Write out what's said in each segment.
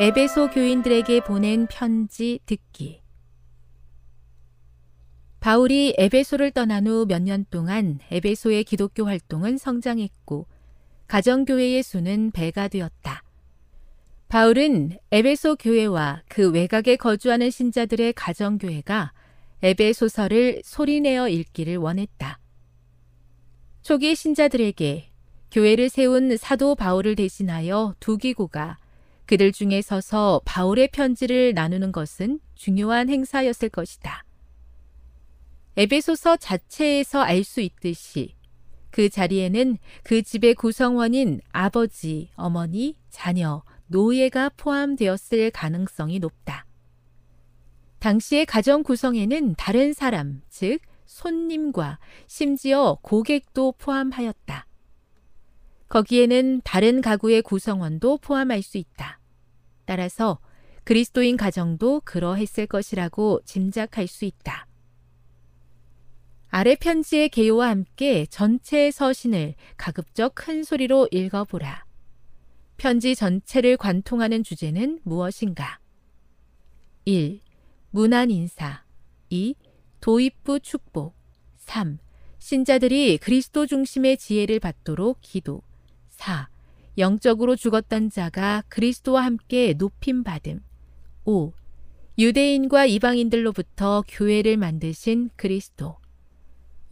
에베소 교인들에게 보낸 편지 듣기 바울이 에베소를 떠난 후 몇 년 동안 에베소의 기독교 활동은 성장했고 가정교회의 수는 배가 되었다. 바울은 에베소 교회와 그 외곽에 거주하는 신자들의 가정교회가 에베소서를 소리내어 읽기를 원했다. 초기 신자들에게 교회를 세운 사도 바울을 대신하여 두 기고가 그들 중에 서서 바울의 편지를 나누는 것은 중요한 행사였을 것이다. 에베소서 자체에서 알 수 있듯이 그 자리에는 그 집의 구성원인 아버지, 어머니, 자녀, 노예가 포함되었을 가능성이 높다. 당시의 가정 구성에는 다른 사람, 즉, 손님과 심지어 고객도 포함하였다. 거기에는 다른 가구의 구성원도 포함할 수 있다. 따라서 그리스도인 가정도 그러했을 것이라고 짐작할 수 있다. 아래 편지의 개요와 함께 전체 서신을 가급적 큰 소리로 읽어보라. 편지 전체를 관통하는 주제는 무엇인가? 1. 문안 인사 2. 도입부 축복 3. 신자들이 그리스도 중심의 지혜를 받도록 기도 4. 영적으로 죽었던 자가 그리스도와 함께 높임 받음. 5. 유대인과 이방인들로부터 교회를 만드신 그리스도.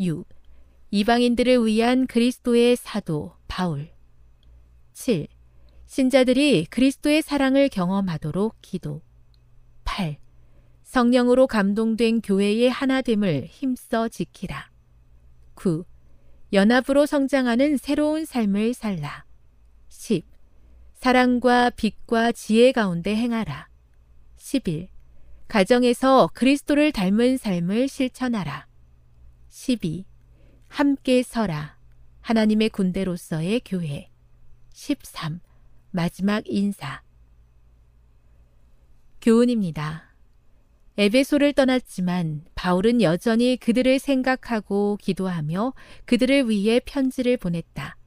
6. 이방인들을 위한 그리스도의 사도 바울. 7. 신자들이 그리스도의 사랑을 경험하도록 기도. 8. 성령으로 감동된 교회의 하나됨을 힘써 지키라. 9. 연합으로 성장하는 새로운 삶을 살라. 10. 사랑과 빛과 지혜 가운데 행하라. 11. 가정에서 그리스도를 닮은 삶을 실천하라. 12. 함께 서라. 하나님의 군대로서의 교회. 13. 마지막 인사. 교훈입니다. 에베소를 떠났지만 바울은 여전히 그들을 생각하고 기도하며 그들을 위해 편지를 보냈다.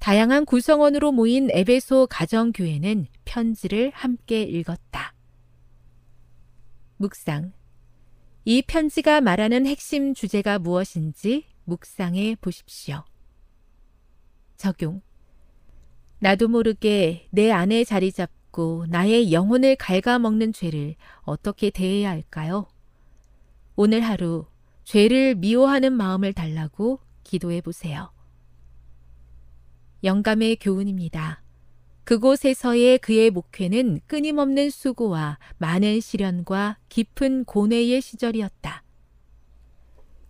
다양한 구성원으로 모인 에베소 가정교회는 편지를 함께 읽었다. 묵상. 이 편지가 말하는 핵심 주제가 무엇인지 묵상해 보십시오. 적용. 나도 모르게 내 안에 자리 잡고 나의 영혼을 갉아먹는 죄를 어떻게 대해야 할까요? 오늘 하루 죄를 미워하는 마음을 달라고 기도해 보세요. 영감의 교훈입니다. 그곳에서의 그의 목회는 끊임없는 수고와 많은 시련과 깊은 고뇌의 시절이었다.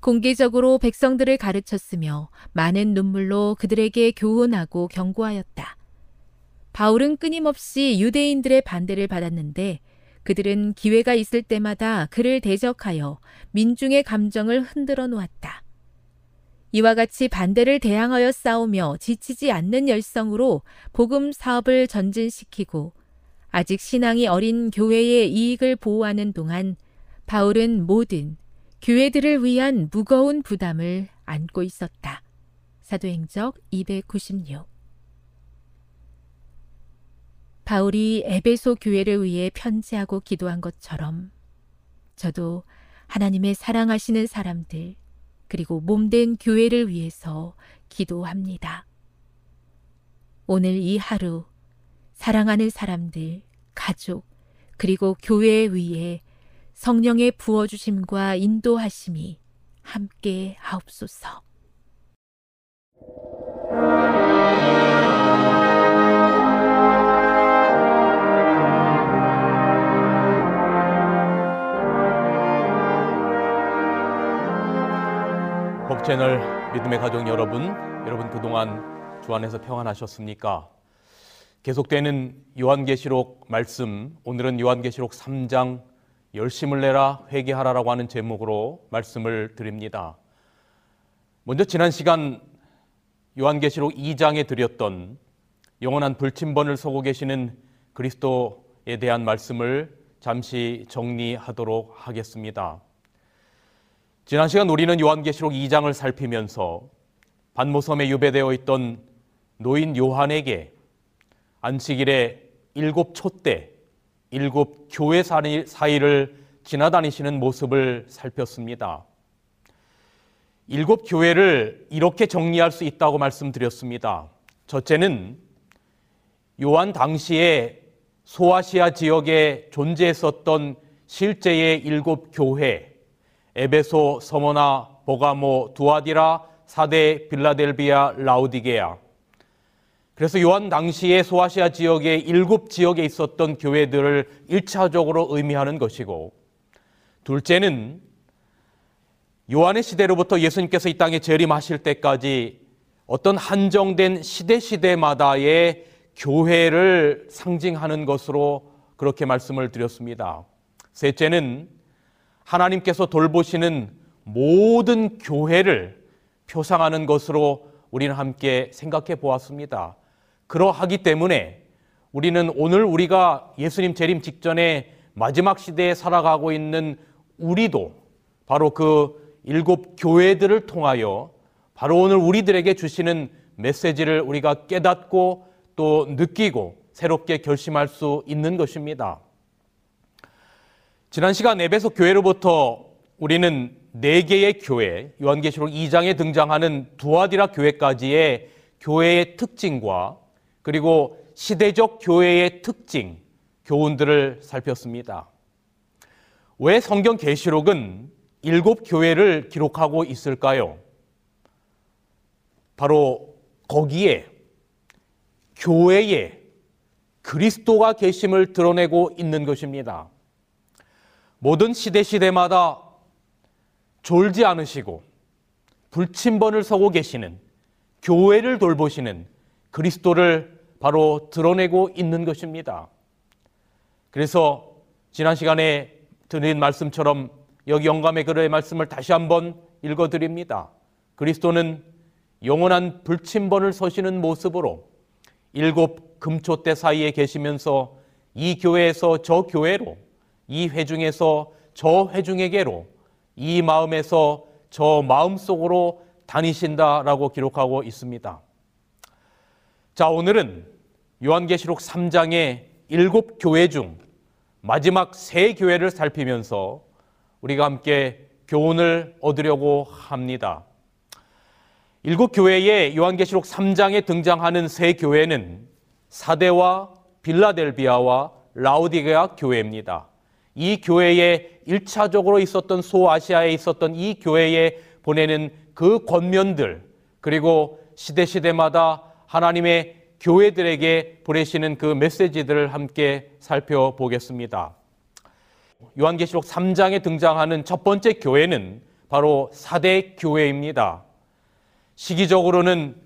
공개적으로 백성들을 가르쳤으며 많은 눈물로 그들에게 교훈하고 경고하였다. 바울은 끊임없이 유대인들의 반대를 받았는데 그들은 기회가 있을 때마다 그를 대적하여 민중의 감정을 흔들어 놓았다. 이와 같이 반대를 대항하여 싸우며 지치지 않는 열성으로 복음 사업을 전진시키고 아직 신앙이 어린 교회의 이익을 보호하는 동안 바울은 모든 교회들을 위한 무거운 부담을 안고 있었다. 사도행적 296 바울이 에베소 교회를 위해 편지하고 기도한 것처럼 저도 하나님의 사랑하시는 사람들, 그리고 몸된 교회를 위해서 기도합니다. 오늘 이 하루 사랑하는 사람들, 가족, 그리고 교회 위에 성령의 부어주심과 인도하심이 함께 하옵소서. 채널 믿음의 가족 여러분, 여러분 그동안 주 안에서 평안하셨습니까? 계속되는 요한계시록 말씀, 오늘은 요한계시록 3장 열심을 내라 회개하라라고 하는 제목으로 말씀을 드립니다. 먼저 지난 시간 요한계시록 2장에 드렸던 영원한 불침번을 서고 계시는 그리스도에 대한 말씀을 잠시 정리하도록 하겠습니다. 지난 시간 우리는 요한계시록 2장을 살피면서 반모섬에 유배되어 있던 노인 요한에게 안식일에 일곱 촛대, 일곱 교회 사이를 지나다니시는 모습을 살폈습니다. 일곱 교회를 이렇게 정리할 수 있다고 말씀드렸습니다. 첫째는 요한 당시에 소아시아 지역에 존재했었던 실제의 일곱 교회, 에베소, 서모나, 보가모, 두아디라, 사대, 빌라델비아, 라우디게아. 그래서 요한 당시에 소아시아 지역의 일곱 지역에 있었던 교회들을 일차적으로 의미하는 것이고, 둘째는 요한의 시대로부터 예수님께서 이 땅에 재림하실 때까지 어떤 한정된 시대 시대마다의 교회를 상징하는 것으로 그렇게 말씀을 드렸습니다. 셋째는 하나님께서 돌보시는 모든 교회를 표상하는 것으로 우리는 함께 생각해 보았습니다. 그러하기 때문에 우리는 오늘 우리가 예수님 재림 직전에 마지막 시대에 살아가고 있는 우리도 바로 그 일곱 교회들을 통하여 바로 오늘 우리들에게 주시는 메시지를 우리가 깨닫고 또 느끼고 새롭게 결심할 수 있는 것입니다. 지난 시간 에베소 교회로부터 우리는 네 개의 교회, 요한계시록 2장에 등장하는 두아디라 교회까지의 교회의 특징과 그리고 시대적 교회의 특징, 교훈들을 살폈습니다. 왜 성경 계시록은 일곱 교회를 기록하고 있을까요? 바로 거기에 교회에 그리스도가 계심을 드러내고 있는 것입니다. 모든 시대 시대마다 졸지 않으시고 불침번을 서고 계시는 교회를 돌보시는 그리스도를 바로 드러내고 있는 것입니다. 그래서 지난 시간에 드린 말씀처럼 여기 영감의 글의 말씀을 다시 한번 읽어드립니다. 그리스도는 영원한 불침번을 서시는 모습으로 일곱 금초대 사이에 계시면서 이 교회에서 저 교회로 이 회중에서 저 회중에게로 이 마음에서 저 마음 속으로 다니신다라고 기록하고 있습니다. 자, 오늘은 요한계시록 3장의 일곱 교회 중 마지막 세 교회를 살피면서 우리가 함께 교훈을 얻으려고 합니다. 일곱 교회의 요한계시록 3장에 등장하는 세 교회는 사대와 빌라델비아와 라우디게아 교회입니다. 이 교회에 1차적으로 있었던 소아시아에 있었던 이 교회에 보내는 그 권면들 그리고 시대시대마다 하나님의 교회들에게 보내시는 그 메시지들을 함께 살펴보겠습니다. 요한계시록 3장에 등장하는 첫 번째 교회는 바로 사대 교회입니다. 시기적으로는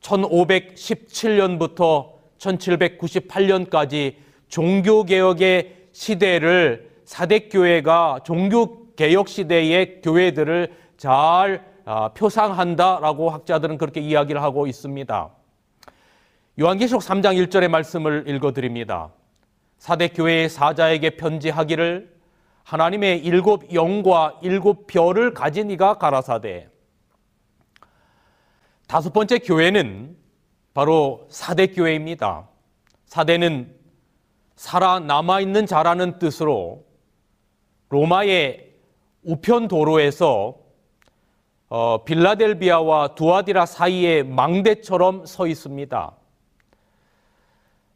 1517년부터 1798년까지 종교개혁의 시대를 사대 교회가 종교 개혁 시대의 교회들을 잘 아, 표상한다라고 학자들은 그렇게 이야기를 하고 있습니다. 요한계시록 3장 1절의 말씀을 읽어 드립니다. 사대 교회의 사자에게 편지하기를 하나님의 일곱 영과 일곱 별을 가진 이가 가라사대. 다섯 번째 교회는 바로 사대 교회입니다. 사대는 살아남아 있는 자라는 뜻으로 로마의 우편 도로에서 어, 빌라델비아와 두아디라 사이의 망대처럼 서 있습니다.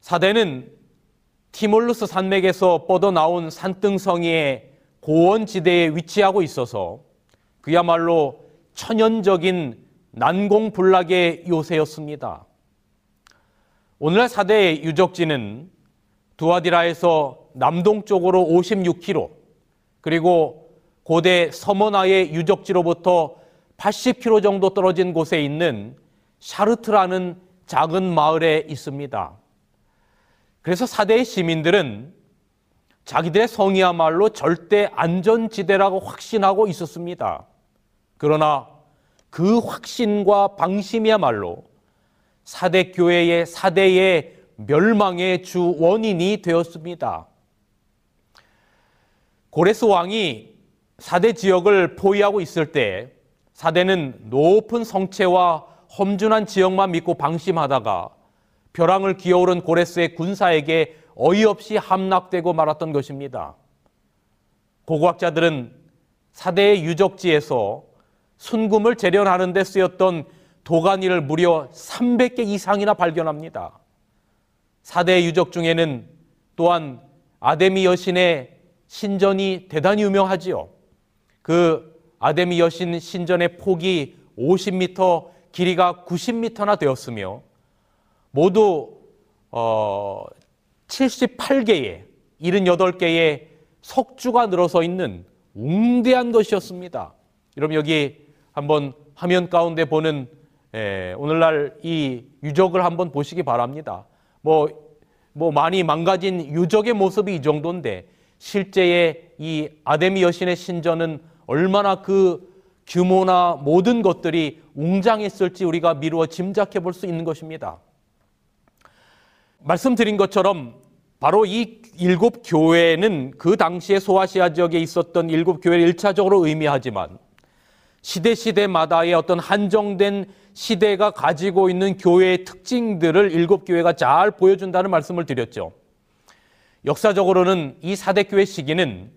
사대는 티몰루스 산맥에서 뻗어나온 산등성이의 고원지대에 위치하고 있어서 그야말로 천연적인 난공불락의 요새였습니다. 오늘날 사대의 유적지는 두아디라에서 남동쪽으로 56km, 그리고 고대 서머나의 유적지로부터 80km 정도 떨어진 곳에 있는 샤르트라는 작은 마을에 있습니다. 그래서 사대의 시민들은 자기들의 성이야말로 절대 안전지대라고 확신하고 있었습니다. 그러나 그 확신과 방심이야말로 사대 교회의 사대의 멸망의 주 원인이 되었습니다. 고레스 왕이 사대 지역을 포위하고 있을 때 사대는 높은 성체와 험준한 지역만 믿고 방심하다가 벼랑을 기어오른 고레스의 군사에게 어이없이 함락되고 말았던 것입니다. 고고학자들은 사대의 유적지에서 순금을 재련하는 데 쓰였던 도가니를 무려 300개 이상이나 발견합니다. 사대 유적 중에는 또한 아데미 여신의 신전이 대단히 유명하지요. 그 아데미 여신 신전의 폭이 50m, 길이가 90m나 되었으며 모두 어 78개의 78개의 석주가 늘어서 있는 웅대한 것이었습니다. 여러분 여기 한번 화면 가운데 보는 에, 오늘날 이 유적을 한번 보시기 바랍니다. 뭐, 뭐 많이 망가진 유적의 모습이 이 정도인데 실제의 이 아데미 여신의 신전은 얼마나 그 규모나 모든 것들이 웅장했을지 우리가 미루어 짐작해 볼 수 있는 것입니다. 말씀드린 것처럼 바로 이 일곱 교회는 그 당시에 소아시아 지역에 있었던 일곱 교회를 일차적으로 의미하지만 시대 시대마다의 어떤 한정된 시대가 가지고 있는 교회의 특징들을 일곱 교회가 잘 보여준다는 말씀을 드렸죠. 역사적으로는 이 사대교회 시기는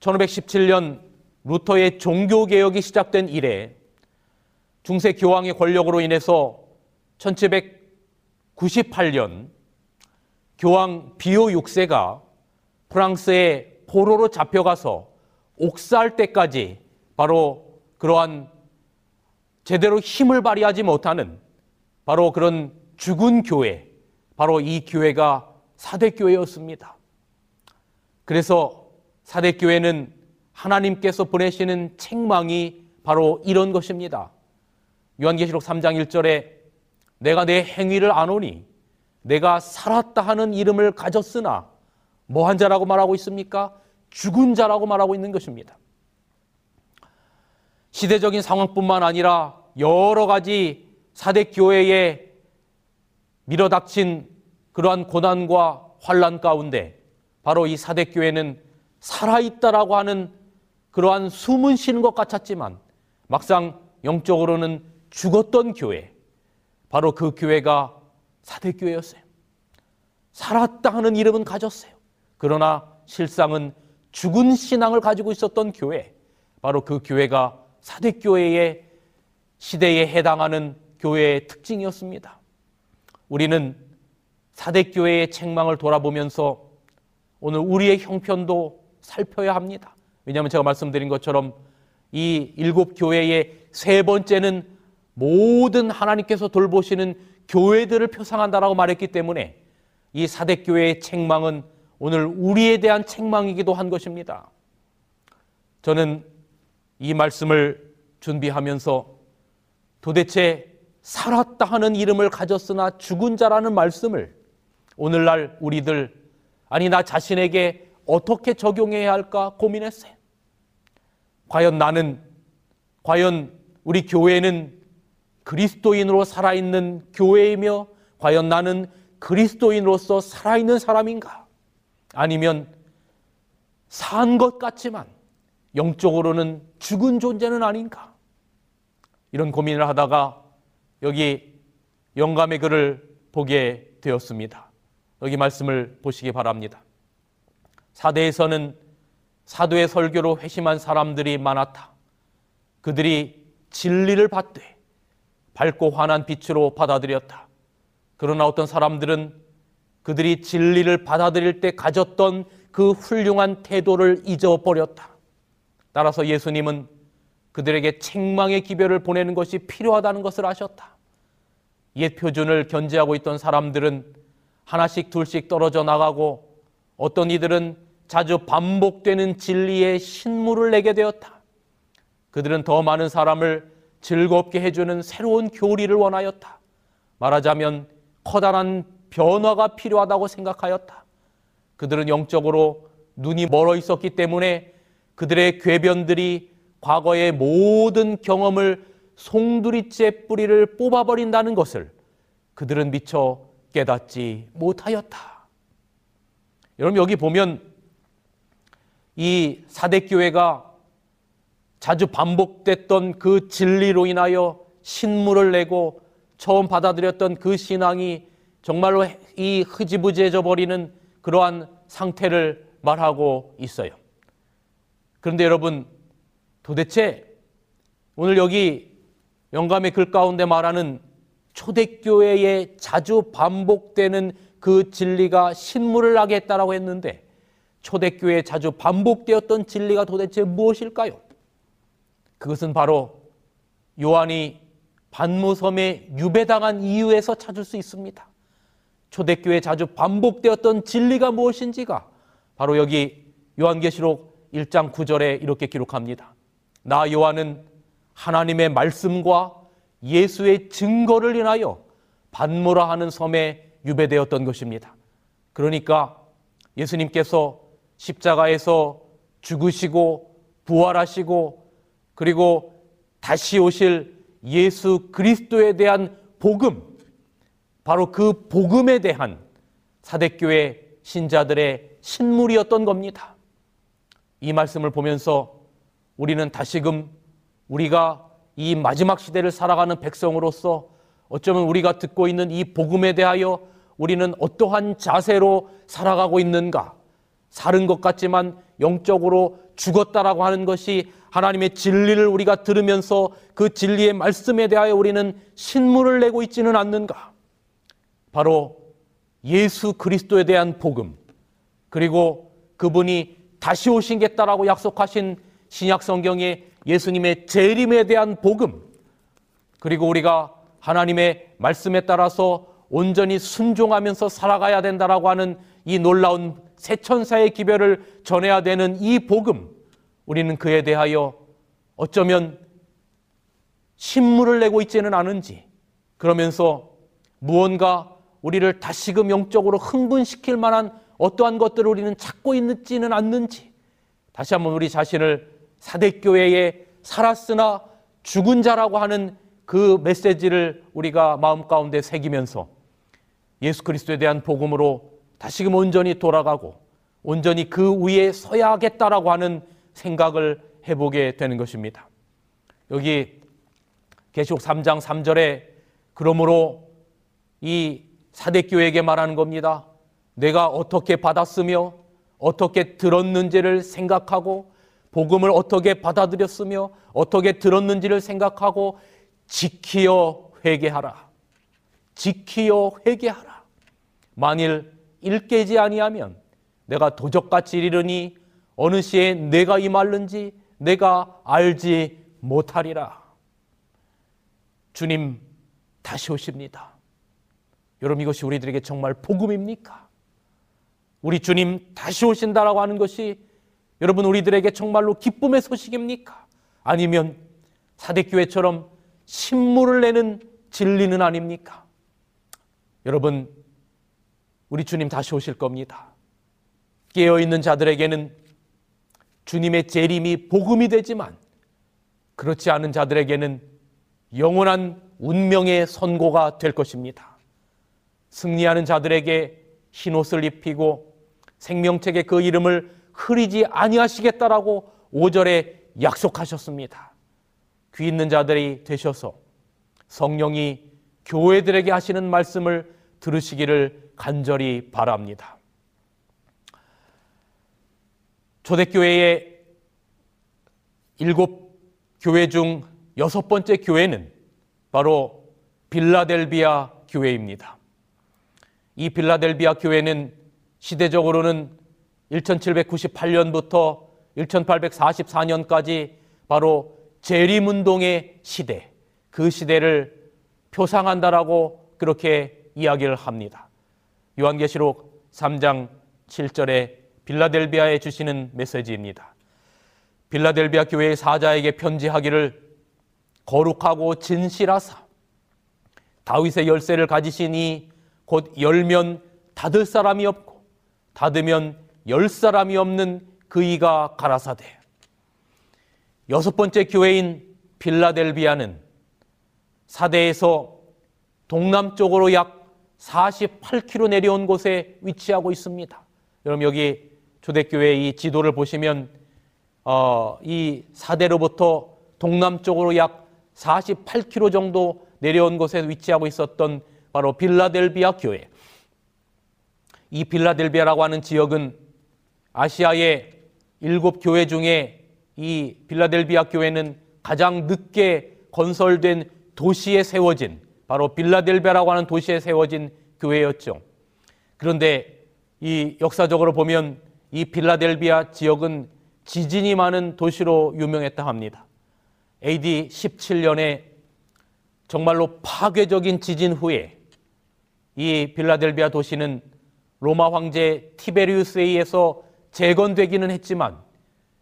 1517년 루터의 종교개혁이 시작된 이래 중세 교황의 권력으로 인해서 1798년 교황 비오 6세가 프랑스의 포로로 잡혀가서 옥살 때까지 바로 그러한 제대로 힘을 발휘하지 못하는 바로 그런 죽은 교회, 바로 이 교회가 사대교회였습니다. 그래서 사대교회는 하나님께서 보내시는 책망이 바로 이런 것입니다. 요한계시록 3장 1절에 내가 내 행위를 아노니 내가 살았다 하는 이름을 가졌으나 뭐한 자라고 말하고 있습니까? 죽은 자라고 말하고 있는 것입니다. 시대적인 상황뿐만 아니라 여러 가지 사대 교회에 밀어닥친 그러한 고난과 환란 가운데 바로 이 사대 교회는 살아있다라고 하는 그러한 숨은 쉬는 것 같았지만 막상 영적으로는 죽었던 교회 바로 그 교회가 사대 교회였어요. 살았다 하는 이름은 가졌어요. 그러나 실상은 죽은 신앙을 가지고 있었던 교회, 바로 그 교회가 사대 교회의 시대에 해당하는 교회의 특징이었습니다. 우리는 사대교회의 책망을 돌아보면서 오늘 우리의 형편도 살펴야 합니다. 왜냐하면 제가 말씀드린 것처럼 이 일곱 교회의 세 번째는 모든 하나님께서 돌보시는 교회들을 표상한다라고 말했기 때문에 이 사대교회의 책망은 오늘 우리에 대한 책망이기도 한 것입니다. 저는 이 말씀을 준비하면서 도대체 살았다 하는 이름을 가졌으나 죽은 자라는 말씀을 오늘날 우리들 아니 나 자신에게 어떻게 적용해야 할까 고민했어요. 과연 나는 과연 우리 교회는 그리스도인으로 살아있는 교회이며 과연 나는 그리스도인으로서 살아있는 사람인가? 아니면 산 것 같지만 영적으로는 죽은 존재는 아닌가? 이런 고민을 하다가 여기 영감의 글을 보게 되었습니다. 여기 말씀을 보시기 바랍니다. 사대에서는 사도의 설교로 회심한 사람들이 많았다. 그들이 진리를 받되 밝고 환한 빛으로 받아들였다. 그러나 어떤 사람들은 그들이 진리를 받아들일 때 가졌던 그 훌륭한 태도를 잊어버렸다. 따라서 예수님은 그들에게 책망의 기별을 보내는 것이 필요하다는 것을 아셨다. 옛 표준을 견지하고 있던 사람들은 하나씩 둘씩 떨어져 나가고 어떤 이들은 자주 반복되는 진리의 신물을 내게 되었다. 그들은 더 많은 사람을 즐겁게 해주는 새로운 교리를 원하였다. 말하자면 커다란 변화가 필요하다고 생각하였다. 그들은 영적으로 눈이 멀어 있었기 때문에 그들의 궤변들이 과거의 모든 경험을 송두리째 뿌리를 뽑아버린다는 것을 그들은 미처 깨닫지 못하였다. 여러분 여기 보면 이 사대교회가 자주 반복됐던 그 진리로 인하여 신물을 내고 처음 받아들였던 그 신앙이 정말로 이 흐지부지해져 버리는 그러한 상태를 말하고 있어요. 그런데 여러분 도대체 오늘 여기 영감의 글 가운데 말하는 초대교회에 자주 반복되는 그 진리가 신물을 나게 했다라고 했는데 초대교회에 자주 반복되었던 진리가 도대체 무엇일까요? 그것은 바로 요한이 반모섬에 유배당한 이유에서 찾을 수 있습니다. 초대교회 자주 반복되었던 진리가 무엇인지가 바로 여기 요한계시록 1장 9절에 이렇게 기록합니다. 나 요한은 하나님의 말씀과 예수의 증거를 인하여 반모라 하는 섬에 유배되었던 것입니다. 그러니까 예수님께서 십자가에서 죽으시고 부활하시고 그리고 다시 오실 예수 그리스도에 대한 복음, 바로 그 복음에 대한 사대교회 신자들의 신물이었던 겁니다. 이 말씀을 보면서 우리는 다시금 우리가 이 마지막 시대를 살아가는 백성으로서 어쩌면 우리가 듣고 있는 이 복음에 대하여 우리는 어떠한 자세로 살아가고 있는가? 사는 것 같지만 영적으로 죽었다라고 하는 것이 하나님의 진리를 우리가 들으면서 그 진리의 말씀에 대하여 우리는 신물을 내고 있지는 않는가? 바로 예수 그리스도에 대한 복음, 그리고 그분이 다시 오신겠다라고 약속하신 신약 성경의 예수님의 재림에 대한 복음, 그리고 우리가 하나님의 말씀에 따라서 온전히 순종하면서 살아가야 된다라고 하는 이 놀라운 새 천사의 기별을 전해야 되는 이 복음, 우리는 그에 대하여 어쩌면 신물을 내고 있지는 않은지, 그러면서 무언가 우리를 다시금 영적으로 흥분시킬 만한 어떠한 것들을 우리는 찾고 있지는 않는지, 다시 한번 우리 자신을 사대교회에 살았으나 죽은 자라고 하는 그 메시지를 우리가 마음 가운데 새기면서 예수 그리스도에 대한 복음으로 다시금 온전히 돌아가고 온전히 그 위에 서야겠다라고 하는 생각을 해보게 되는 것입니다. 여기 계시록 3장 3절에 그러므로 이 사대교회에게 말하는 겁니다. 내가 어떻게 받았으며 어떻게 들었는지를 생각하고 복음을 어떻게 받아들였으며 어떻게 들었는지를 생각하고 지키어 회개하라. 지키어 회개하라. 만일 일깨지 아니하면 내가 도적같이 이르니 어느 시에 내가 임할는지 내가 알지 못하리라. 주님 다시 오십니다. 여러분 이것이 우리들에게 정말 복음입니까? 우리 주님 다시 오신다라고 하는 것이 여러분 우리들에게 정말로 기쁨의 소식입니까? 아니면 사대교회처럼 신물을 내는 진리는 아닙니까? 여러분 우리 주님 다시 오실 겁니다. 깨어 있는 자들에게는 주님의 재림이 복음이 되지만 그렇지 않은 자들에게는 영원한 운명의 선고가 될 것입니다. 승리하는 자들에게 흰 옷을 입히고 생명책에 그 이름을 흐리지 아니하시겠다라고 5절에 약속하셨습니다. 귀 있는 자들이 되셔서 성령이 교회들에게 하시는 말씀을 들으시기를 간절히 바랍니다. 초대교회의 일곱 교회 중 여섯 번째 교회는 바로 빌라델비아 교회입니다. 이 빌라델비아 교회는 시대적으로는 1798년부터 1844년까지 바로 재림운동의 시대, 그 시대를 표상한다라고 그렇게 이야기를 합니다. 요한계시록 3장 7절에 빌라델비아에 주시는 메시지입니다. 빌라델비아 교회의 사자에게 편지하기를 거룩하고 진실하사 다윗의 열쇠를 가지시니 곧 열면 닫을 사람이 없고 닫으면 열 사람이 없는 그이가 가라사대. 여섯 번째 교회인 빌라델비아는 사대에서 동남쪽으로 약 48km 내려온 곳에 위치하고 있습니다. 여러분 여기 초대교회 이 지도를 보시면 어, 이 사대로부터 동남쪽으로 약 48km 정도 내려온 곳에 위치하고 있었던 바로 빌라델비아 교회. 이 빌라델비아라고 하는 지역은 아시아의 일곱 교회 중에 이 빌라델비아 교회는 가장 늦게 건설된 도시에 세워진 바로 빌라델비아라고 하는 도시에 세워진 교회였죠. 그런데 이 역사적으로 보면 이 빌라델비아 지역은 지진이 많은 도시로 유명했다 합니다. AD 17년에 정말로 파괴적인 지진 후에 이 빌라델비아 도시는 로마 황제 티베리우스 에 의해서 재건되기는 했지만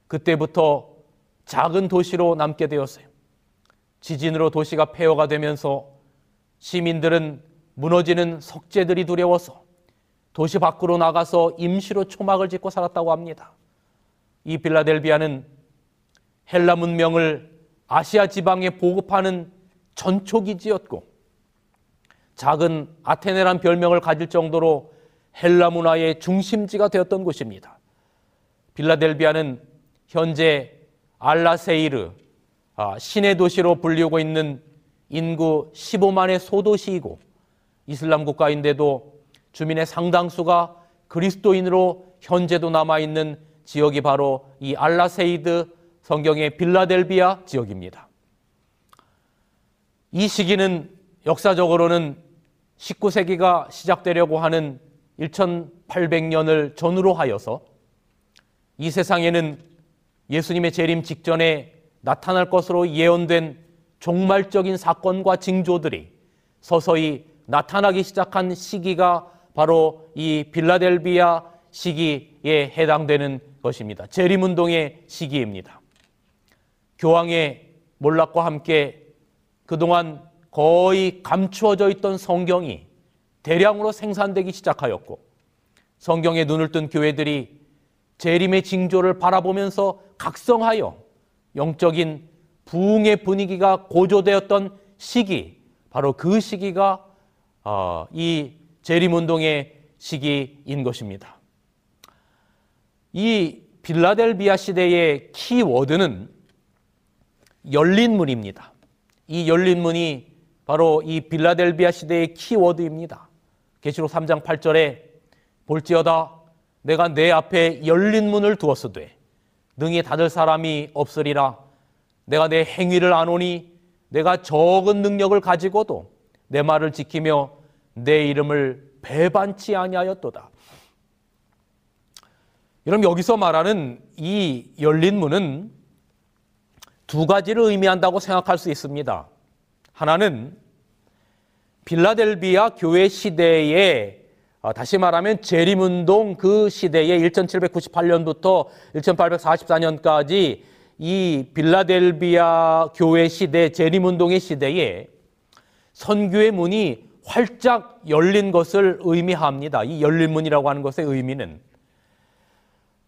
그때부터 작은 도시로 남게 되었어요. 지진으로 도시가 폐허가 되면서 시민들은 무너지는 석재들이 두려워서 도시 밖으로 나가서 임시로 초막을 짓고 살았다고 합니다. 이 빌라델비아는 헬라 문명을 아시아 지방에 보급하는 전초기지였고 작은 아테네란 별명을 가질 정도로 헬라 문화의 중심지가 되었던 곳입니다. 빌라델비아는 현재 알라세이르 아, 신의 도시로 불리고 있는 인구 15만의 소도시이고 이슬람 국가인데도 주민의 상당수가 그리스도인으로 현재도 남아 있는 지역이 바로 이 알라세이드 성경의 빌라델비아 지역입니다. 이 시기는 역사적으로는 19세기가 시작되려고 하는 1800년을 전후로 하여서 이 세상에는 예수님의 재림 직전에 나타날 것으로 예언된 종말적인 사건과 징조들이 서서히 나타나기 시작한 시기가 바로 이 빌라델비아 시기에 해당되는 것입니다. 재림운동의 시기입니다. 교황의 몰락과 함께 그동안 거의 감추어져 있던 성경이 대량으로 생산되기 시작하였고 성경에 눈을 뜬 교회들이 재림의 징조를 바라보면서 각성하여 영적인 부흥의 분위기가 고조되었던 시기 바로 그 시기가 어, 이 재림운동의 시기인 것입니다. 이 빌라델비아 시대의 키워드는 열린 문입니다. 이 열린 문이 바로 이 빌라델비아 시대의 키워드입니다. 계시록 3장 8절에 볼지어다 내가 내 앞에 열린 문을 두었으되 능히 닫을 사람이 없으리라. 내가 내 행위를 아노니 내가 적은 능력을 가지고도 내 말을 지키며 내 이름을 배반치 아니하였도다. 여러분 여기서 말하는 이 열린 문은 두 가지를 의미한다고 생각할 수 있습니다. 하나는 빌라델비아 교회 시대에 어, 다시 말하면 재림운동 그 시대에 1798년부터 1844년까지 이 빌라델비아 교회 시대 재림운동의 시대에 선교의 문이 활짝 열린 것을 의미합니다. 이 열린 문이라고 하는 것의 의미는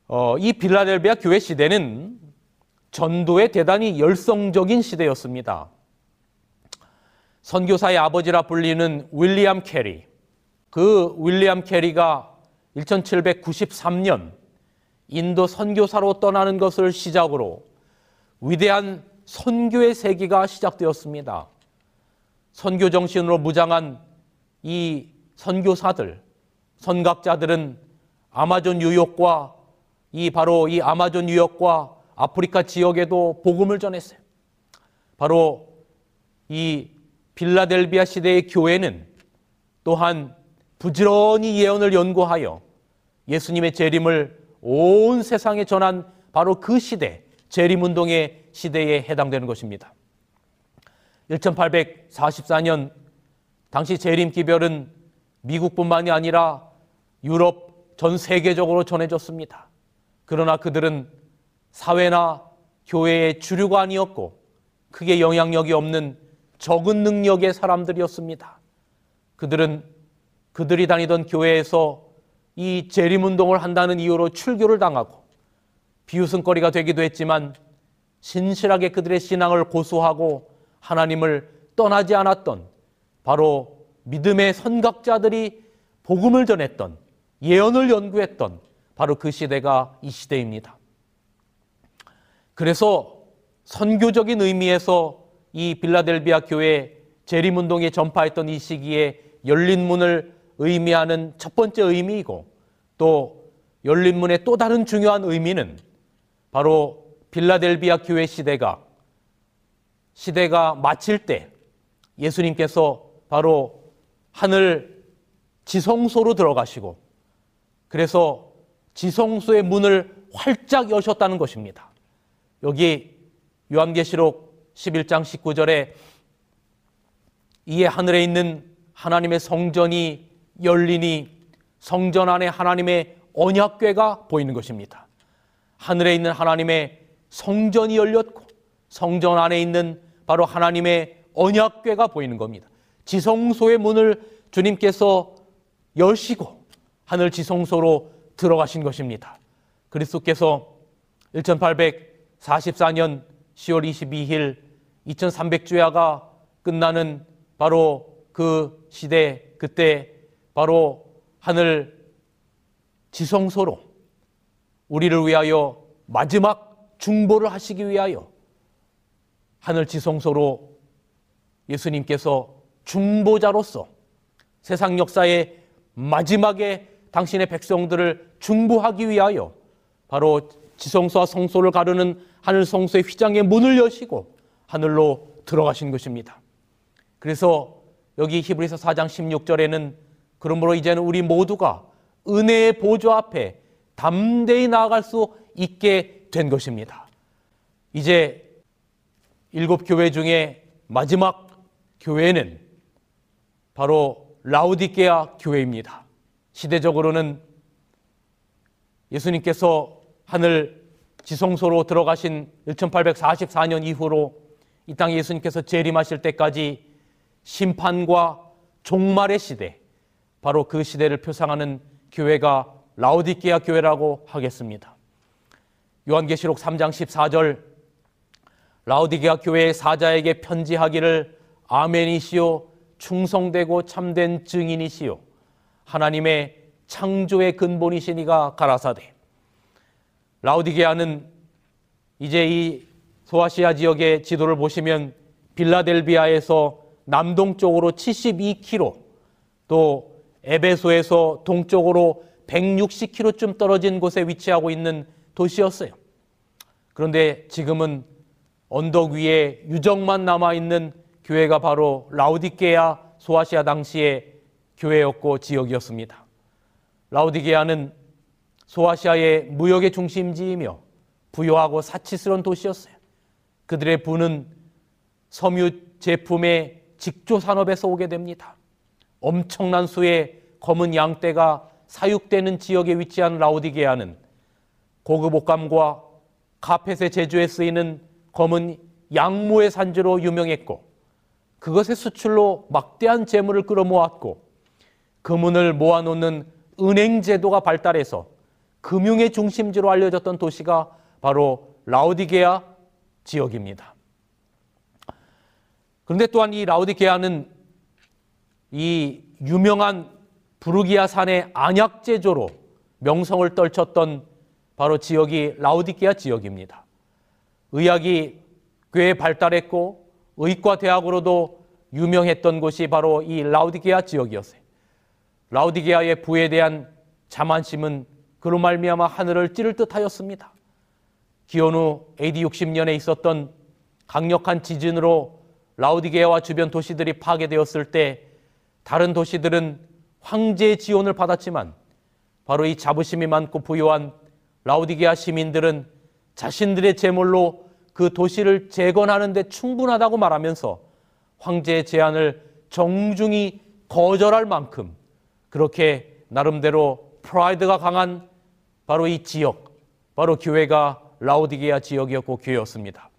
어, 이 빌라델비아 교회 시대는 전도에 대단히 열성적인 시대였습니다. 선교사의 아버지라 불리는 윌리엄 캐리. 그 윌리엄 캐리가 1793년 인도 선교사로 떠나는 것을 시작으로 위대한 선교의 세기가 시작되었습니다. 선교 정신으로 무장한 이 선교사들, 선각자들은 아마존 유역과 이 바로 이 아마존 유역과 아프리카 지역에도 복음을 전했어요. 바로 이 빌라델비아 시대의 교회는 또한 부지런히 예언을 연구하여 예수님의 재림을 온 세상에 전한 바로 그 시대, 재림운동의 시대에 해당되는 것입니다. 1844년 당시 재림 기별은 미국뿐만이 아니라 유럽 전 세계적으로 전해졌습니다. 그러나 그들은 사회나 교회의 주류가 아니었고 크게 영향력이 없는 적은 능력의 사람들이었습니다. 그들은 그들이 다니던 교회에서 이 재림운동을 한다는 이유로 출교를 당하고 비웃음거리가 되기도 했지만 신실하게 그들의 신앙을 고수하고 하나님을 떠나지 않았던 바로 믿음의 선각자들이 복음을 전했던 예언을 연구했던 바로 그 시대가 이 시대입니다. 그래서 선교적인 의미에서 이 빌라델비아 교회 재림운동에 전파했던 이 시기에 열린 문을 의미하는 첫 번째 의미이고 또 열린 문의 또 다른 중요한 의미는 바로 빌라델비아 교회 시대가 시대가 마칠 때 예수님께서 바로 하늘 지성소로 들어가시고 그래서 지성소의 문을 활짝 여셨다는 것입니다. 여기 요한계시록 11장 19절에 이에 하늘에 있는 하나님의 성전이 열리니 성전 안에 하나님의 언약궤가 보이는 것입니다. 하늘에 있는 하나님의 성전이 열렸고 성전 안에 있는 바로 하나님의 언약궤가 보이는 겁니다. 지성소의 문을 주님께서 여시고 하늘 지성소로 들어가신 것입니다. 그리스도께서 1844년 10월 22일 2300주야가 끝나는 바로 그 시대 그때 바로 하늘 지성소로 우리를 위하여 마지막 중보를 하시기 위하여 하늘 지성소로 예수님께서 중보자로서 세상 역사의 마지막에 당신의 백성들을 중보하기 위하여 바로 지성소와 성소를 가르는 하늘 성소의 휘장의 문을 여시고 하늘로 들어가신 것입니다. 그래서 여기 히브리서 4장 16절에는 그러므로 이제는 우리 모두가 은혜의 보좌 앞에 담대히 나아갈 수 있게 된 것입니다. 이제 일곱 교회 중에 마지막 교회는 바로 라우디게아 교회입니다. 시대적으로는 예수님께서 하늘 지성소로 들어가신 1844년 이후로 이 땅에 예수님께서 재림하실 때까지 심판과 종말의 시대, 바로 그 시대를 표상하는 교회가 라우디게아 교회라고 하겠습니다. 요한계시록 3장 14절 라우디게아 교회의 사자에게 편지하기를 아멘이시오 충성되고 참된 증인이시오 하나님의 창조의 근본이시니가 가라사대 라우디게아는 이제 이 소아시아 지역의 지도를 보시면 빌라델비아에서 남동쪽으로 72km 또 에베소에서 동쪽으로 160km쯤 떨어진 곳에 위치하고 있는 도시였어요. 그런데 지금은 언덕 위에 유적만 남아 있는 교회가 바로 라우디게아 소아시아 당시의 교회였고 지역이었습니다. 라우디게아는 소아시아의 무역의 중심지이며 부유하고 사치스러운 도시였어요. 그들의 부는 섬유 제품의 직조 산업에서 오게 됩니다. 엄청난 수의 검은 양떼가 사육되는 지역에 위치한 라우디게아는 고급 옷감과 카펫의 제조에 쓰이는 검은 양모의 산지로 유명했고 그것의 수출로 막대한 재물을 끌어모았고 금은을 모아놓는 은행 제도가 발달해서 금융의 중심지로 알려졌던 도시가 바로 라우디게아 지역입니다. 그런데 또한 이 라우디게아는 이 유명한 부르기아 산의 안약 제조로 명성을 떨쳤던 바로 지역이 라우디게아 지역입니다. 의학이 꽤 발달했고 의과 대학으로도 유명했던 곳이 바로 이 라우디게아 지역이었어요. 라우디게아의 부에 대한 자만심은 그로 말미암아 하늘을 찌를 듯하였습니다. 기원 후 AD 60년에 있었던 강력한 지진으로 라우디게아와 주변 도시들이 파괴되었을 때 다른 도시들은 황제의 지원을 받았지만 바로 이 자부심이 많고 부유한 라우디게아 시민들은 자신들의 재물로 그 도시를 재건하는 데 충분하다고 말하면서 황제의 제안을 정중히 거절할 만큼 그렇게 나름대로 프라이드가 강한 바로 이 지역, 바로 교회가 라우디게아 지역이었고 교회였습니다.